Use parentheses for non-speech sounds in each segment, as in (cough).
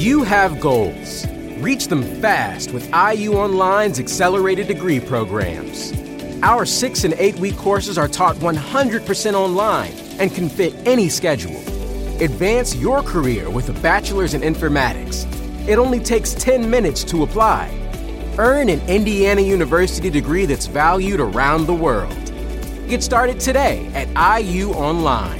You have goals. Reach them fast with IU Online's accelerated degree programs. Our six and eight week courses are taught 100% online and can fit any schedule. Advance your career with a bachelor's in informatics. It only takes 10 minutes to apply. Earn an Indiana University degree that's valued around the world. Get started today at IU Online.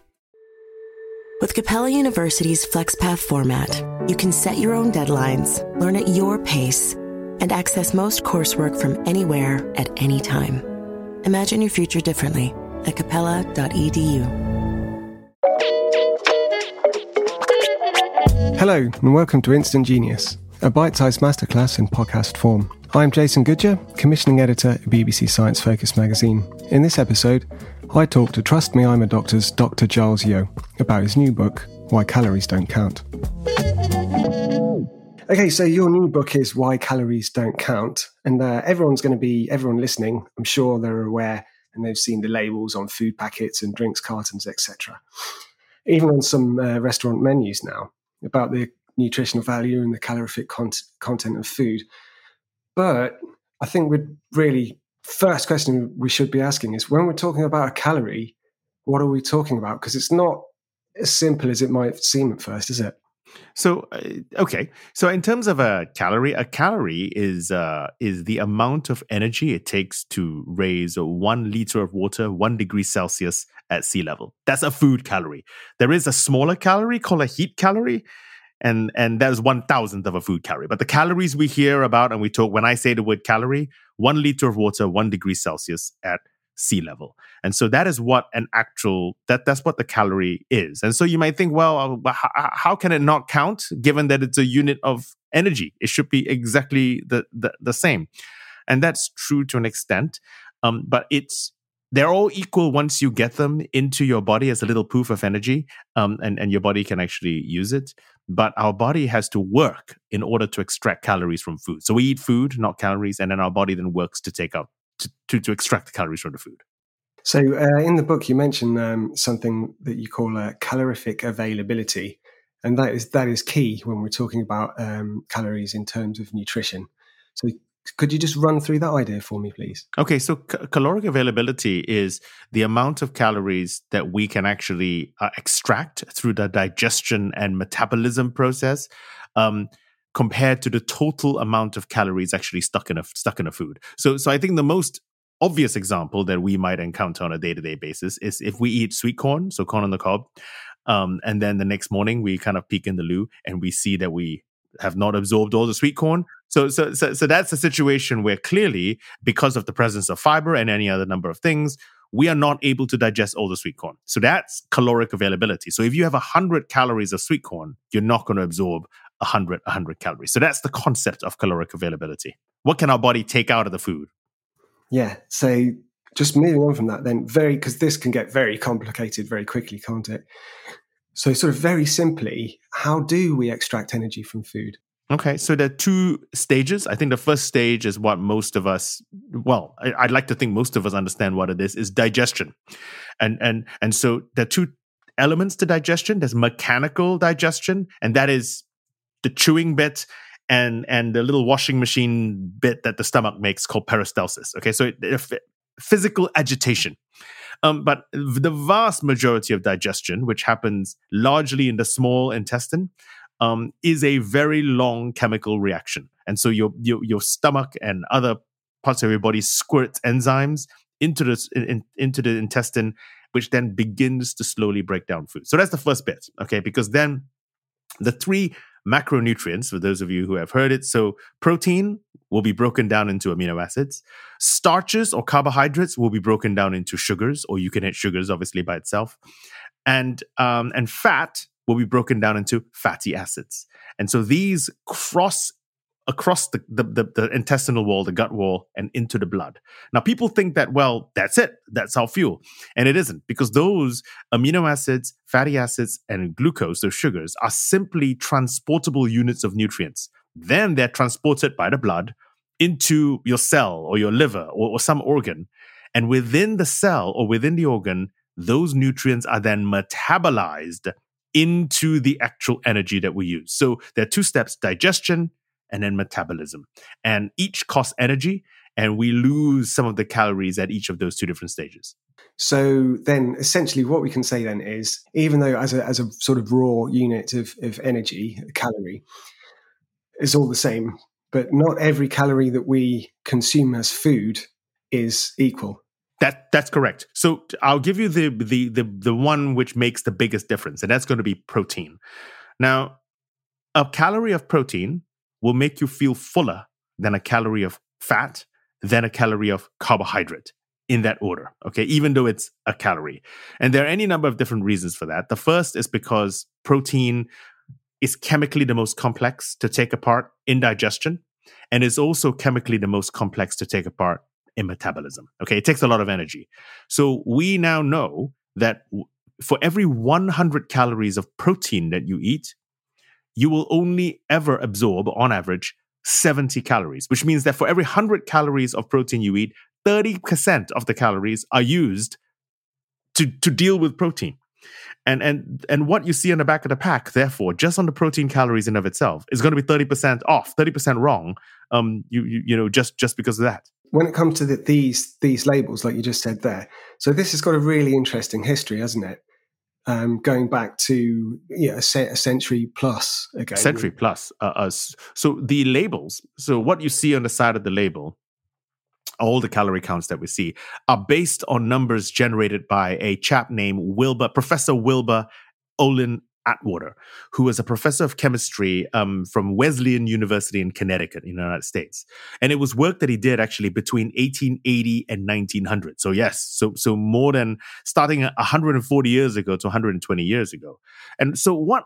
With Capella University's FlexPath format, you can set your own deadlines, learn at your pace, and access most coursework from anywhere at any time. Imagine your future differently at capella.edu. Hello, and welcome to Instant Genius, a bite sized masterclass in podcast form. I'm Jason Goodyer, commissioning editor at BBC Science Focus magazine. In this episode, I talk to Trust Me I'm a Doctor's Dr. Giles Yeo about his new book, Why Calories Don't Count. Okay, so your new book is Why Calories Don't Count, and uh, everyone's going to be, everyone listening, I'm sure they're aware and they've seen the labels on food packets and drinks cartons, etc. Even on some uh, restaurant menus now about the nutritional value and the calorific con- content of food. But I think we'd really first question we should be asking is when we're talking about a calorie, what are we talking about? Because it's not as simple as it might seem at first, is it? So uh, okay, so in terms of a calorie, a calorie is uh, is the amount of energy it takes to raise one liter of water one degree Celsius at sea level. That's a food calorie. There is a smaller calorie called a heat calorie, and and that is one thousandth of a food calorie. But the calories we hear about and we talk when I say the word calorie, one liter of water, one degree Celsius at sea level, and so that is what an actual that that's what the calorie is. And so you might think, well, uh, how, how can it not count given that it's a unit of energy? It should be exactly the the, the same, and that's true to an extent. Um, but it's they're all equal once you get them into your body as a little poof of energy, um, and and your body can actually use it but our body has to work in order to extract calories from food. So we eat food, not calories, and then our body then works to take out to, to, to extract the calories from the food. So uh, in the book, you mentioned um, something that you call a calorific availability, and that is that is key when we're talking about um, calories in terms of nutrition. So could you just run through that idea for me, please? Okay, so caloric availability is the amount of calories that we can actually uh, extract through the digestion and metabolism process. Um, compared to the total amount of calories actually stuck in a stuck in a food. So so I think the most obvious example that we might encounter on a day-to-day basis is if we eat sweet corn, so corn on the cob, um, and then the next morning we kind of peek in the loo and we see that we have not absorbed all the sweet corn. So, so, so, so that's a situation where clearly, because of the presence of fiber and any other number of things, we are not able to digest all the sweet corn. So that's caloric availability. So if you have 100 calories of sweet corn, you're not going to absorb 100, 100 calories. So that's the concept of caloric availability. What can our body take out of the food? Yeah. So just moving on from that, then, very, because this can get very complicated very quickly, can't it? So, sort of very simply, how do we extract energy from food? Okay, so there are two stages. I think the first stage is what most of us, well, I, would like to think most of us understand what it is, is digestion. And and and so there are two elements to digestion. There's mechanical digestion, and that is the chewing bit and and the little washing machine bit that the stomach makes called peristalsis. Okay, so physical agitation. Um, but the vast majority of digestion, which happens largely in the small intestine, um, is a very long chemical reaction. And so your, your, your stomach and other parts of your body squirt enzymes into the, in, into the intestine, which then begins to slowly break down food. So that's the first bit, okay? Because then the three macronutrients, for those of you who have heard it. So, protein will be broken down into amino acids. Starches or carbohydrates will be broken down into sugars, or you can hit sugars obviously by itself. And, um, and fat will be broken down into fatty acids. And so these cross across the, the, the, the, intestinal wall, the gut wall, and into the blood. Now, people think that, well, that's it. That's our fuel. And it isn't, because those amino acids, fatty acids, and glucose, those sugars, are simply transportable units of nutrients. Then they're transported by the blood into your cell or your liver or, or some organ. And within the cell or within the organ, those nutrients are then metabolized into the actual energy that we use. So there are two steps digestion and then metabolism. And each costs energy, and we lose some of the calories at each of those two different stages. So then essentially what we can say then is even though as a, as a sort of raw unit of, of energy, calorie, is all the same, but not every calorie that we consume as food is equal. That that's correct. So I'll give you the the the the one which makes the biggest difference, and that's going to be protein. Now, a calorie of protein will make you feel fuller than a calorie of fat, than a calorie of carbohydrate in that order. Okay. Even though it's a calorie. And there are any number of different reasons for that. The first is because protein is chemically the most complex to take apart in digestion and is also chemically the most complex to take apart in metabolism. Okay. It takes a lot of energy. So we now know that for every 100 calories of protein that you eat, you will only ever absorb, on average, 70 calories, which means that for every 100 calories of protein you eat, 30% of the calories are used to, to deal with protein. And, and, and what you see on the back of the pack, therefore, just on the protein calories in of itself, is going to be 30% off, 30% wrong, um, you, you, you know, just, just because of that when it comes to the, these these labels, like you just said there, so this has got a really interesting history, hasn't it? um, going back to yeah, a, a, century plus ago. Century plus. Uh, uh, so the labels, so what you see on the side of the label, all the calorie counts that we see are based on numbers generated by a chap named Wilbur, Professor Wilbur Olin Atwater, who was a professor of chemistry um, from Wesleyan University in Connecticut, in the United States. And it was work that he did actually between 1880 and 1900. So, yes, so, so more than starting 140 years ago to 120 years ago. And so, what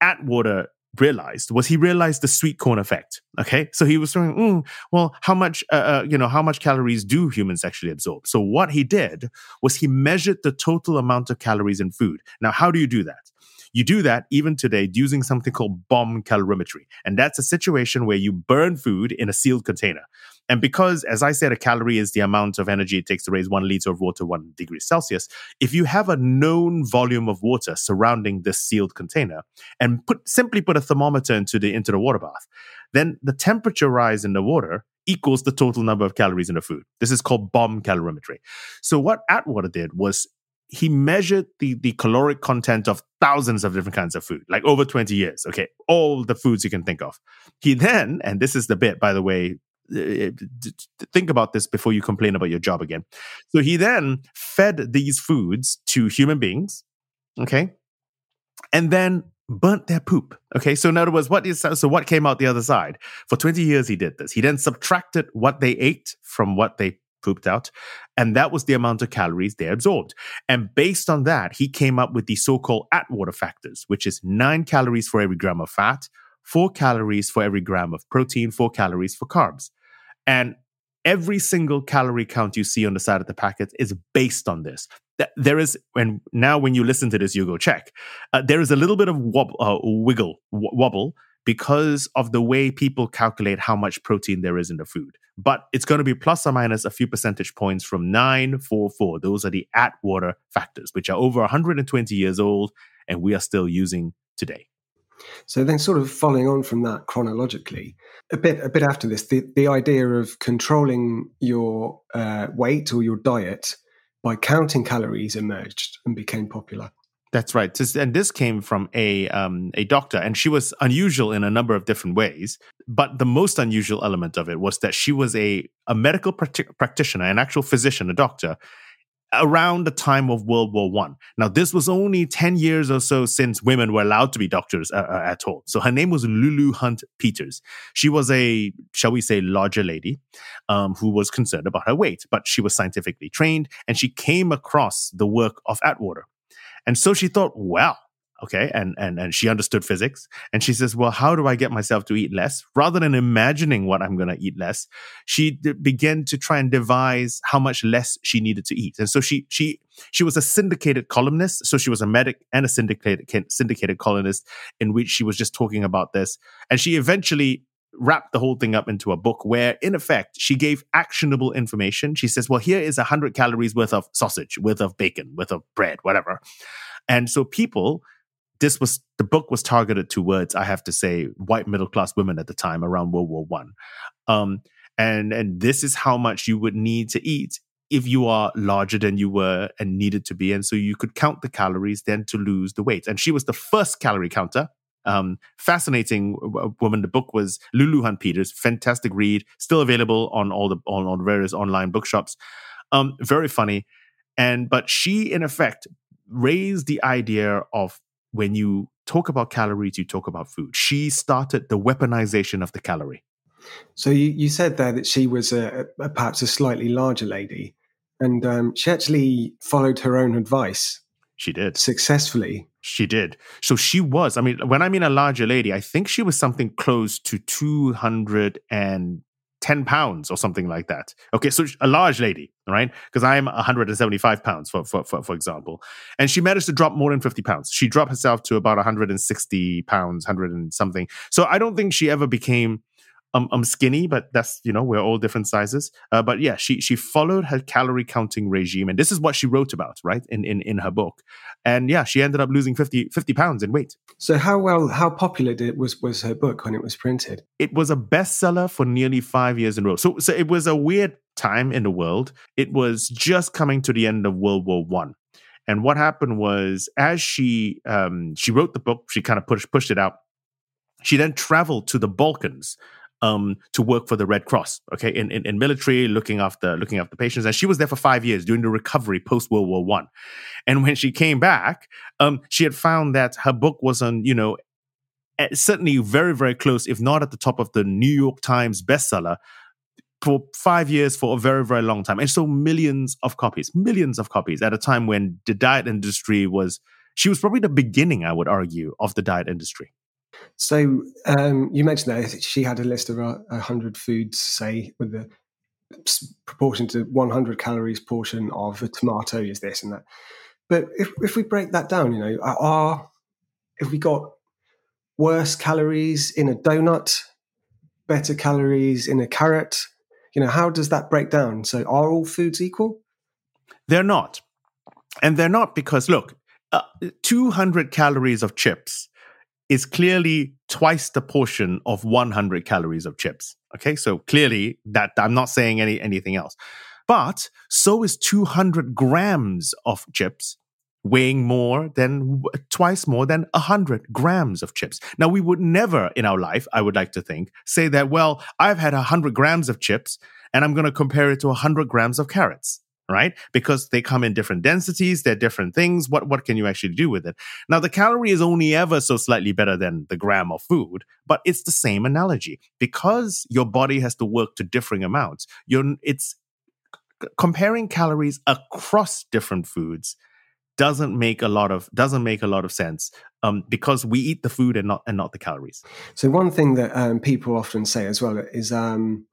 Atwater realized was he realized the sweet corn effect. Okay, so he was saying, mm, well, how much, uh, uh, you know, how much calories do humans actually absorb? So what he did was he measured the total amount of calories in food. Now, how do you do that? You do that even today using something called bomb calorimetry. And that's a situation where you burn food in a sealed container. And because, as I said, a calorie is the amount of energy it takes to raise one liter of water one degree Celsius, if you have a known volume of water surrounding this sealed container and put simply put a thermometer into the into the water bath, then the temperature rise in the water equals the total number of calories in the food. This is called bomb calorimetry. So what Atwater did was he measured the, the caloric content of thousands of different kinds of food, like over 20 years. Okay. All the foods you can think of. He then, and this is the bit, by the way, Uh, think about this before you complain about your job again. So he then fed these foods to human beings. Okay. And then burnt their poop. Okay. So in other words, what is, so what came out the other side? For 20 years, he did this. He then subtracted what they ate from what they pooped out. And that was the amount of calories they absorbed. And based on that, he came up with the so called Atwater factors, which is nine calories for every gram of fat, four calories for every gram of protein, four calories for carbs. And every single calorie count you see on the side of the packet is based on this. There is, and now when you listen to this, you go check. Uh, there is a little bit of wob- uh, wiggle, w- wobble because of the way people calculate how much protein there is in the food. But it's going to be plus or minus a few percentage points from 944. Those are the Atwater factors, which are over 120 years old and we are still using today. So then, sort of following on from that chronologically, a bit a bit after this, the, the idea of controlling your uh, weight or your diet by counting calories emerged and became popular. That's right. And this came from a um, a doctor, and she was unusual in a number of different ways. But the most unusual element of it was that she was a a medical practitioner, an actual physician, a doctor, around the time of World War One. Now, this was only ten years or so since women were allowed to be doctors uh, uh, at all. So her name was Lulu Hunt Peters. She was a, shall we say, larger lady um, who was concerned about her weight, but she was scientifically trained, and she came across the work of Atwater. And so she thought, well, okay, and and and she understood physics, and she says, well, how do I get myself to eat less? Rather than imagining what I'm going to eat less, she d- began to try and devise how much less she needed to eat. And so she she she was a syndicated columnist, so she was a medic and a syndicated syndicated columnist in which she was just talking about this, and she eventually wrapped the whole thing up into a book where, in effect, she gave actionable information. She says, well, here is 100 calories worth of sausage, worth of bacon, worth of bread, whatever. And so people, this was the book was targeted towards, I have to say, white middle class women at the time around World War One. Um, and and this is how much you would need to eat if you are larger than you were and needed to be. And so you could count the calories then to lose the weight. And she was the first calorie counter um, fascinating woman. The book was Lulu Hunt Peters, fantastic read, still available on all the on, on various online bookshops. Um, very funny, and but she in effect raised the idea of when you talk about calories, you talk about food. She started the weaponization of the calorie. So you, you said there that she was a, a perhaps a slightly larger lady, and um, she actually followed her own advice. She did successfully. She did. So she was. I mean, when I mean a larger lady, I think she was something close to 210 pounds or something like that. Okay, so a large lady, right? Because I'm 175 pounds, for, for, for, for example. And she managed to drop more than 50 pounds. She dropped herself to about 160 pounds, 100 and something. So I don't think she ever became I'm, I'm skinny, but that's you know we're all different sizes. Uh, but yeah, she she followed her calorie counting regime, and this is what she wrote about, right, in in in her book. And yeah, she ended up losing 50, 50 pounds in weight. So how well how popular did, was was her book when it was printed? It was a bestseller for nearly five years in a row. So so it was a weird time in the world. It was just coming to the end of World War One. And what happened was, as she um, she wrote the book, she kind of pushed pushed it out. She then traveled to the Balkans um, to work for the Red Cross, okay, in, in, in, military, looking after looking after patients. And she was there for five years during the recovery post World War One. And when she came back, um, she had found that her book was on, you know, certainly very very close, if not at the top of the New York Times bestseller for five years for a very very long time, and so millions of copies, millions of copies at a time when the diet industry was. She was probably the beginning, I would argue, of the diet industry. So um, you mentioned that she had a list of a hundred foods, say, with the proportion to 100 calories portion of a tomato is this and that. But if if we break that down, you know, are if we got worse calories in a donut, better calories in a carrot, you know, how does that break down? So are all foods equal? They're not. And they're not because look, uh, 200 calories of chips is clearly twice the portion of 100 calories of chips. Okay, so clearly that I'm not saying any anything else. But so is 200 grams of chips weighing more than twice more than 100 grams of chips. Now, we would never in our life, I would like to think, say that, well, I've had 100 grams of chips and I'm going to compare it to 100 grams of carrots right? Because they come in different densities, they're different things. What what can you actually do with it? Now the calorie is only ever so slightly better than the gram of food, but it's the same analogy. Because your body has to work to differing amounts, you're it's comparing calories across different foods doesn't make a lot of doesn't make a lot of sense um, because we eat the food and not and not the calories. So one thing that um, people often say as well is, um,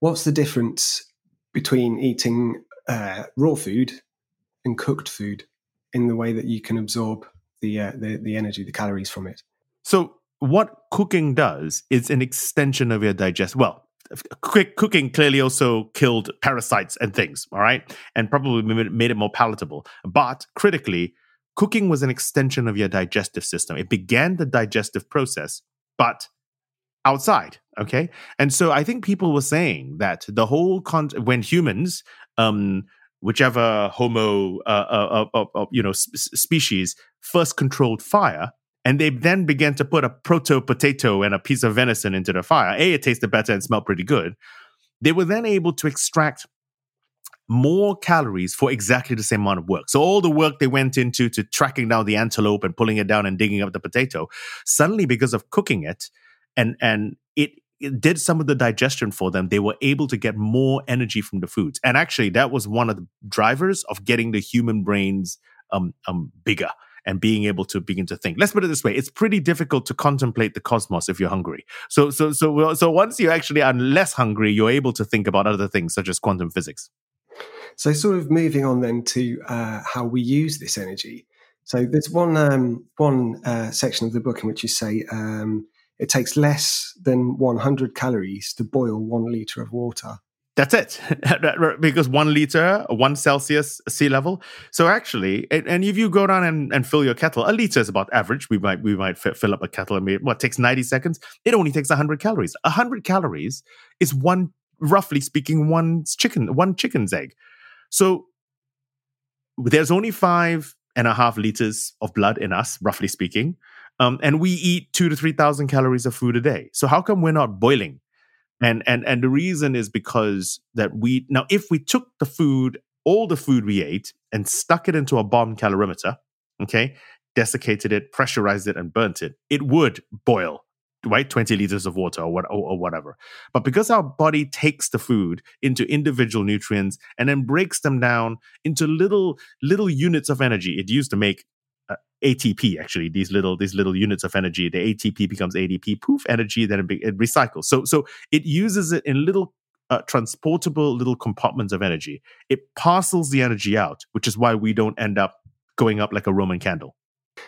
what's the difference between eating uh, raw food and cooked food in the way that you can absorb the, uh, the the energy, the calories from it. So what cooking does is an extension of your digest. Well, quick cooking clearly also killed parasites and things. All right, and probably made it more palatable. But critically, cooking was an extension of your digestive system. It began the digestive process, but outside. Okay. And so I think people were saying that the whole con- when humans um, whichever Homo, uh, uh, uh, you know, species first controlled fire, and they then began to put a proto potato and a piece of venison into the fire. A, it tasted better and smelled pretty good. They were then able to extract more calories for exactly the same amount of work. So all the work they went into to tracking down the antelope and pulling it down and digging up the potato, suddenly because of cooking it and and it, did some of the digestion for them, they were able to get more energy from the foods. And actually that was one of the drivers of getting the human brains um, um bigger and being able to begin to think. Let's put it this way: it's pretty difficult to contemplate the cosmos if you're hungry. So, so, so, so once you actually are less hungry, you're able to think about other things such as quantum physics. So, sort of moving on then to uh, how we use this energy. So, there's one um, one uh, section of the book in which you say um, it takes less than 100 calories to boil one liter of water. That's it, (laughs) because one liter, one Celsius sea level. So actually, and if you go down and, and fill your kettle, a liter is about average. We might we might fill up a kettle and what takes ninety seconds. It only takes hundred calories. hundred calories is one, roughly speaking, one chicken, one chicken's egg. So there's only five and a half liters of blood in us, roughly speaking. Um, and we eat two to 3,000 calories of food a day. So how come we're not boiling? And, and, and the reason is because that we, now, if we took the food, all the food we ate and stuck it into a bomb calorimeter, okay, desiccated it, pressurized it, and burnt it, it would boil right 20 liters of water or, what, or, or, whatever but because our body takes the food into individual nutrients and then breaks them down into little little units of energy it used to make ATP actually these little these little units of energy the ATP becomes ADP poof energy then it, be, it recycles so so it uses it in little uh, transportable little compartments of energy it parcels the energy out which is why we don't end up going up like a roman candle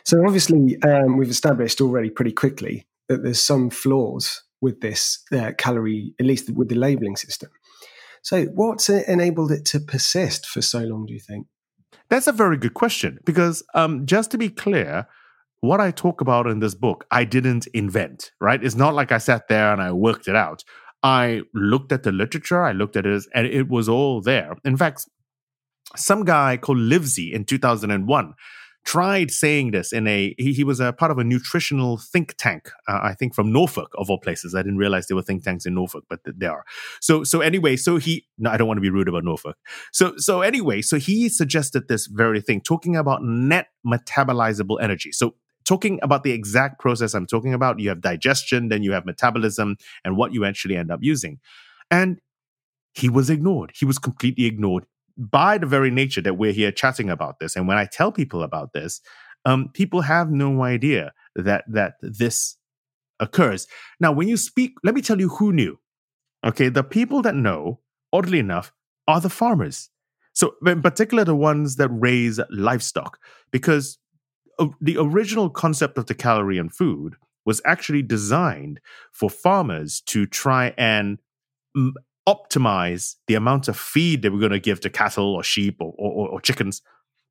so obviously um, we've established already pretty quickly that there's some flaws with this uh, calorie, at least with the labeling system. So, what's enabled it to persist for so long, do you think? That's a very good question because, um, just to be clear, what I talk about in this book, I didn't invent, right? It's not like I sat there and I worked it out. I looked at the literature, I looked at it, and it was all there. In fact, some guy called Livesey in 2001 tried saying this in a he, he was a part of a nutritional think tank uh, i think from norfolk of all places. I didn't realize there were think tanks in norfolk but they are. So so anyway so he no i don't want to be rude about norfolk. So so anyway so he suggested this very thing talking about net metabolizable energy. So talking about the exact process i'm talking about you have digestion then you have metabolism and what you actually end up using. And he was ignored. He was completely ignored by the very nature that we're here chatting about this, and when I tell people about this, um, people have no idea that that this occurs. Now, when you speak, let me tell you who knew. Okay, the people that know, oddly enough, are the farmers. So, in particular, the ones that raise livestock, because the original concept of the calorie in food was actually designed for farmers to try and optimize the amount of feed that we're going to give to cattle or sheep or, or, or chickens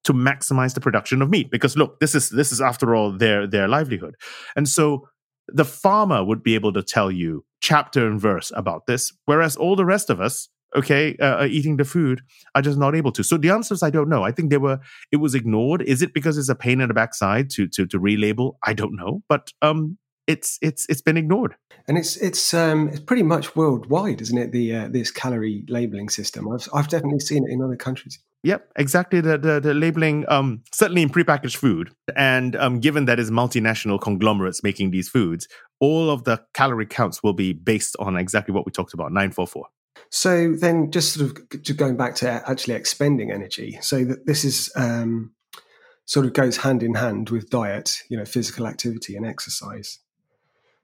to maximize the production of meat. Because look this is this is after all their their livelihood. And so the farmer would be able to tell you chapter and verse about this whereas all the rest of us okay uh, eating the food are just not able to. So the answer is i don't know. I think they were it was ignored. Is it because it's a pain in the backside to to to relabel? I don't know. But um it's it's it's been ignored. And it's it's um, it's pretty much worldwide, isn't it? The uh, this calorie labeling system. I've I've definitely seen it in other countries. Yep, exactly. The the, the labeling, um, certainly in prepackaged food, and um, given that is multinational conglomerates making these foods, all of the calorie counts will be based on exactly what we talked about, nine four four. So then, just sort of just going back to actually expending energy. So that this is um, sort of goes hand in hand with diet, you know, physical activity and exercise.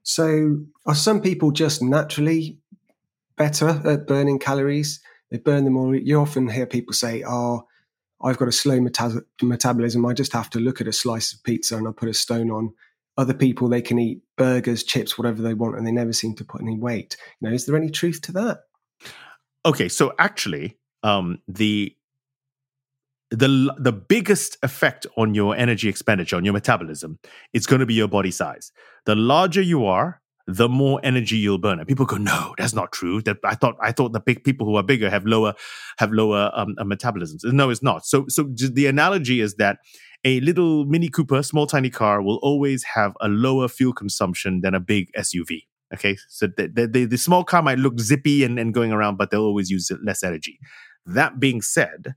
So, are some people just naturally better at burning calories? They burn them more. You often hear people say, "Oh, I've got a slow meta- metabolism. I just have to look at a slice of pizza and I put a stone on." Other people they can eat burgers, chips, whatever they want, and they never seem to put any weight. You know, is there any truth to that? Okay, so actually, um, the the the biggest effect on your energy expenditure on your metabolism is going to be your body size the larger you are the more energy you'll burn. And people go, no, that's not true. That I thought I thought the big people who are bigger have lower have lower um, uh, metabolisms. No, it's not. So so the analogy is that a little Mini Cooper, small tiny car, will always have a lower fuel consumption than a big SUV. Okay, so the, the, the small car might look zippy and, and going around, but they'll always use less energy. That being said,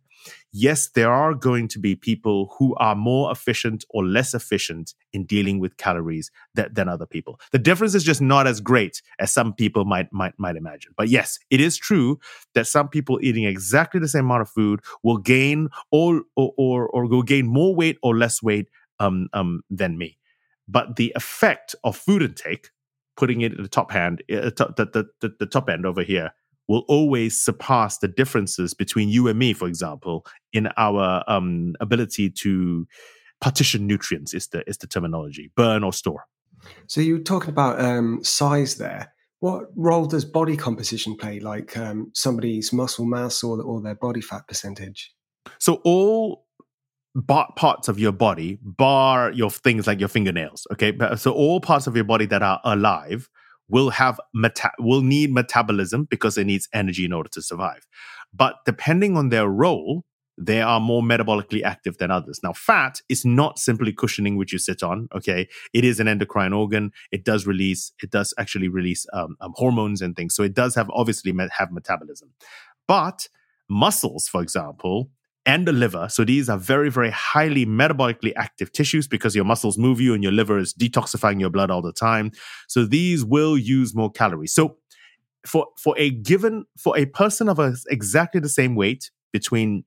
yes, there are going to be people who are more efficient or less efficient in dealing with calories that, than other people. The difference is just not as great as some people might, might, might imagine. But yes, it is true that some people eating exactly the same amount of food will gain or, or, or, or will gain more weight or less weight um, um, than me. But the effect of food intake, putting it at the top hand, uh, the, the, the, the top end over here, will always surpass the differences between you and me, for example, in our um, ability to partition nutrients is the is the terminology, burn or store. So you were talking about um, size there. What role does body composition play, like um, somebody's muscle mass or, or their body fat percentage? So all parts of your body, bar your things like your fingernails, okay? So all parts of your body that are alive will have meta- will need metabolism because it needs energy in order to survive. But depending on their role, they are more metabolically active than others. Now, fat is not simply cushioning which you sit on. Okay, it is an endocrine organ. It does release. It does actually release um, um, hormones and things. So it does have obviously have metabolism. But muscles, for example, and the liver. So these are very, very highly metabolically active tissues because your muscles move you and your liver is detoxifying your blood all the time. So these will use more calories. So for for a given for a person of a, exactly the same weight between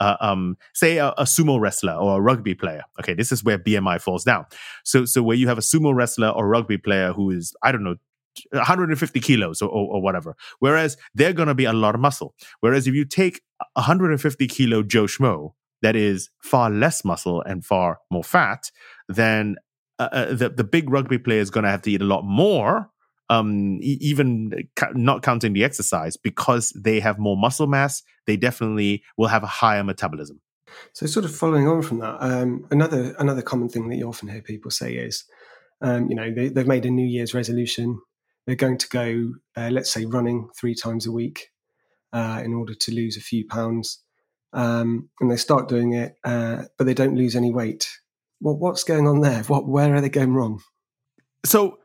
uh, um, say a, a, sumo wrestler or a rugby player. Okay, this is where BMI falls down. So, so where you have a sumo wrestler or rugby player who is, I don't know, 150 kilos or, or, or whatever. Whereas they're going to be a lot of muscle. Whereas if you take 150 kilo Joe Schmo, that is far less muscle and far more fat, then uh, uh the, the big rugby player is going to have to eat a lot more, um, even ca- not counting the exercise, because they have more muscle mass. They definitely will have a higher metabolism. So, sort of following on from that, um, another another common thing that you often hear people say is, um, you know, they, they've made a New Year's resolution they're going to go, uh, let's say, running three times a week uh, in order to lose a few pounds. Um, and they start doing it, uh, but they don't lose any weight. What, what's going on there? What, where are they going wrong? So,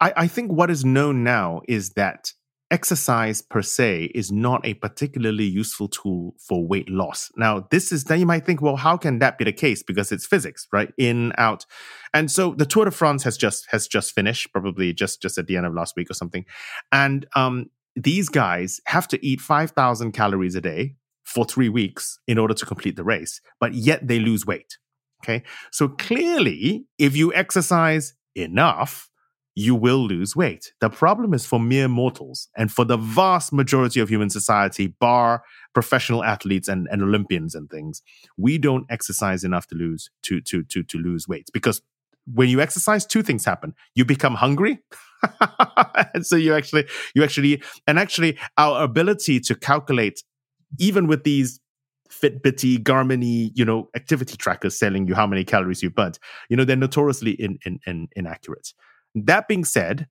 I, I think what is known now is that exercise per se is not a particularly useful tool for weight loss. Now, this is then you might think, well, how can that be the case? Because it's physics, right? In, out. And so the Tour de France has just has just finished, probably just just at the end of last week or something. And um, these guys have to eat 5,000 calories a day for three weeks in order to complete the race, but yet they lose weight. Okay. So clearly, if you exercise enough, you will lose weight. The problem is for mere mortals and for the vast majority of human society, bar professional athletes and, and Olympians and things, we don't exercise enough to lose to to to to lose weight. Because when you exercise, two things happen. You become hungry. (laughs) and so you actually you actually and actually our ability to calculate even with these Fitbity, Garminy, you know, activity trackers telling you how many calories you've burnt, you know, they're notoriously in, in, in, inaccurate. That being said,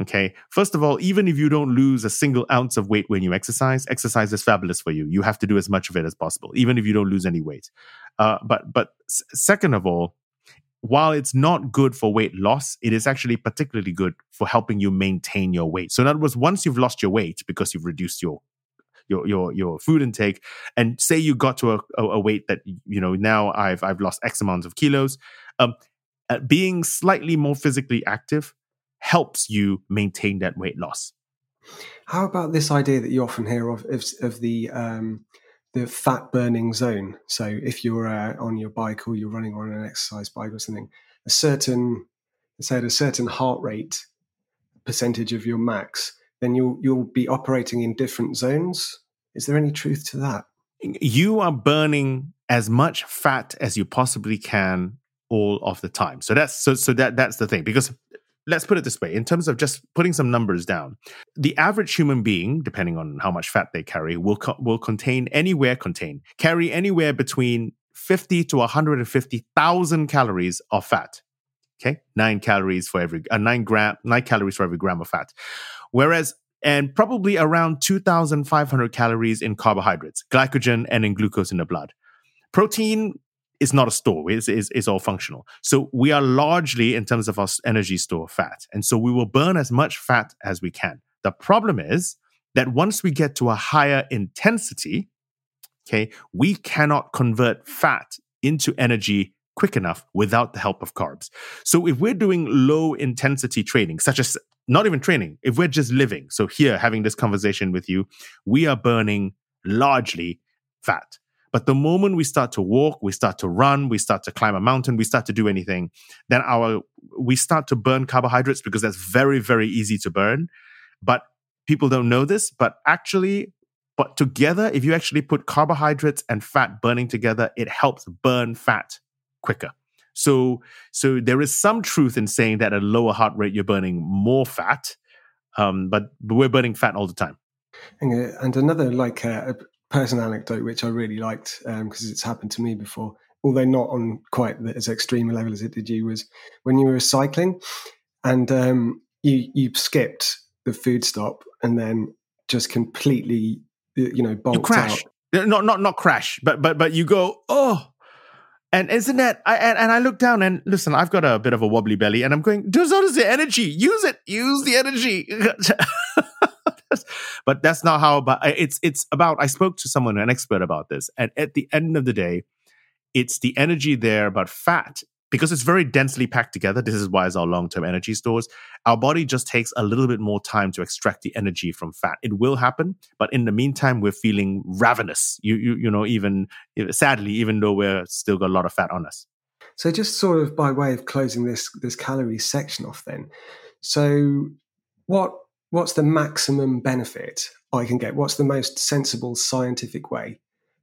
okay, first of all, even if you don't lose a single ounce of weight when you exercise, exercise is fabulous for you. You have to do as much of it as possible, even if you don't lose any weight. Uh, but but second of all, while it's not good for weight loss, it is actually particularly good for helping you maintain your weight. So in other words, once you've lost your weight because you've reduced your your your your food intake, and say you got to a, a weight that you know now I've I've lost X amount of kilos, um, being slightly more physically active helps you maintain that weight loss. How about this idea that you often hear of of, of the um, the fat burning zone? So if you're uh, on your bike or you're running on an exercise bike or something, a certain say at a certain heart rate percentage of your max, then you'll you'll be operating in different zones. Is there any truth to that? You are burning as much fat as you possibly can all of the time. So that's so so that that's the thing because let's put it this way in terms of just putting some numbers down the average human being depending on how much fat they carry will co- will contain anywhere contain carry anywhere between 50 to 150,000 calories of fat Okay, nine calories for every uh, nine gram nine calories for every gram of fat, whereas and probably around 2,500 calories in carbohydrates, glycogen, and in glucose in the blood. Protein is not a store; it's, it's, it's all functional. So we are largely, in terms of our energy store, fat, and so we will burn as much fat as we can. The problem is that once we get to a higher intensity, okay, we cannot convert fat into energy quick enough without the help of carbs. So if we're doing low intensity training, such as not even training, if we're just living, so here having this conversation with you, we are burning largely fat. But the moment we start to walk, we start to run, we start to climb a mountain, we start to do anything, then our we start to burn carbohydrates because that's very very easy to burn. But people don't know this, but actually but together if you actually put carbohydrates and fat burning together, it helps burn fat quicker. So, so there is some truth in saying that at a lower heart rate, you're burning more fat, um, but, but we're burning fat all the time. And, uh, and another like uh, personal anecdote, which I really liked because um, it's happened to me before, although not on quite as extreme a level as it did you, was when you were cycling and um, you you skipped the food stop and then just completely you know you crash. Out. Not not not crash, but but but you go oh and isn't that? I, and, and I look down and listen. I've got a bit of a wobbly belly, and I'm going. Do so does the energy. Use it. Use the energy. (laughs) (laughs) but that's not how. But it's it's about. I spoke to someone, an expert about this, and at the end of the day, it's the energy there, but fat because it's very densely packed together. This is why it's our long term energy stores. Our body just takes a little bit more time to extract the energy from fat. It will happen, but in the meantime, we're feeling ravenous. You, you, you know, even sadly, even though we're still got a lot of fat on us. So, just sort of by way of closing this this calorie section off, then. So, what what's the maximum benefit I can get? What's the most sensible scientific way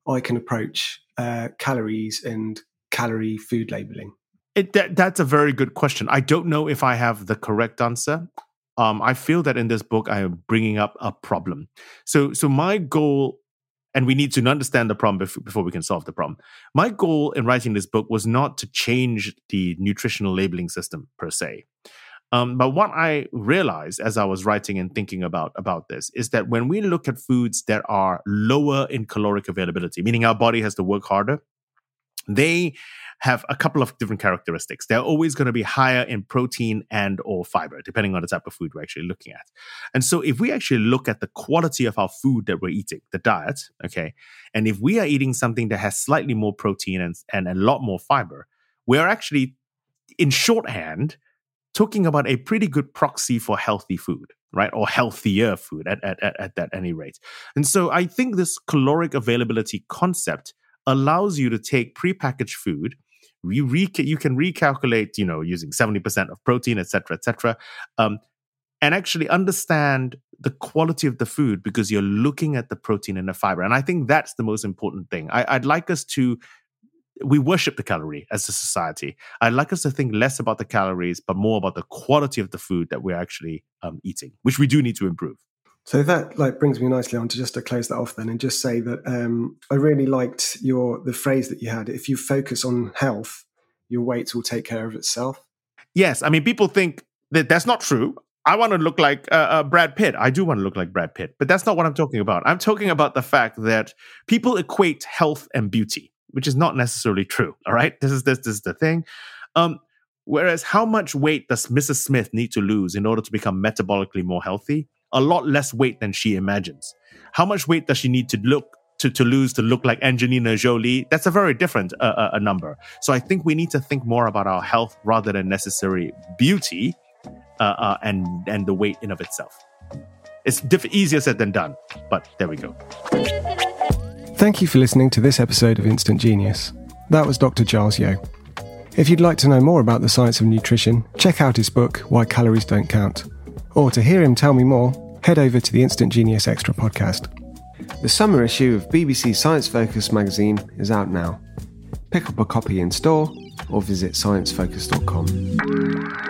I can approach uh, calories and calorie food labeling? It, that, that's a very good question. I don't know if I have the correct answer. Um, I feel that in this book I am bringing up a problem. So, so my goal, and we need to understand the problem bef- before we can solve the problem. My goal in writing this book was not to change the nutritional labeling system per se. Um, but what I realized as I was writing and thinking about about this is that when we look at foods that are lower in caloric availability, meaning our body has to work harder, they have a couple of different characteristics. They're always going to be higher in protein and or fiber, depending on the type of food we're actually looking at. And so if we actually look at the quality of our food that we're eating, the diet, okay, and if we are eating something that has slightly more protein and, and a lot more fiber, we're actually in shorthand talking about a pretty good proxy for healthy food right or healthier food at, at, at, at that any rate and so i think this caloric availability concept allows you to take prepackaged food you, re- you can recalculate, you know, using 70% of protein, et cetera, et cetera, um, and actually understand the quality of the food because you're looking at the protein and the fiber. And I think that's the most important thing. I, I'd like us to we worship the calorie as a society. I'd like us to think less about the calories, but more about the quality of the food that we're actually um, eating, which we do need to improve. So that like brings me nicely on to just to close that off then and just say that um, I really liked your the phrase that you had. If you focus on health, your weight will take care of itself. Yes, I mean people think that that's not true. I want to look like uh, uh, Brad Pitt. I do want to look like Brad Pitt, but that's not what I'm talking about. I'm talking about the fact that people equate health and beauty, which is not necessarily true. All right, this is this, this is the thing. Um, whereas, how much weight does Mrs. Smith need to lose in order to become metabolically more healthy? a lot less weight than she imagines. How much weight does she need to look to, to lose to look like Angelina Jolie? That's a very different uh, uh, a number. So I think we need to think more about our health rather than necessary beauty uh, uh, and and the weight in of itself. It's diff- easier said than done, but there we go. Thank you for listening to this episode of Instant Genius. That was Dr. Giles Yeo. If you'd like to know more about the science of nutrition, check out his book, Why Calories Don't Count. Or to hear him tell me more, head over to the Instant Genius Extra podcast. The summer issue of BBC Science Focus magazine is out now. Pick up a copy in store or visit sciencefocus.com.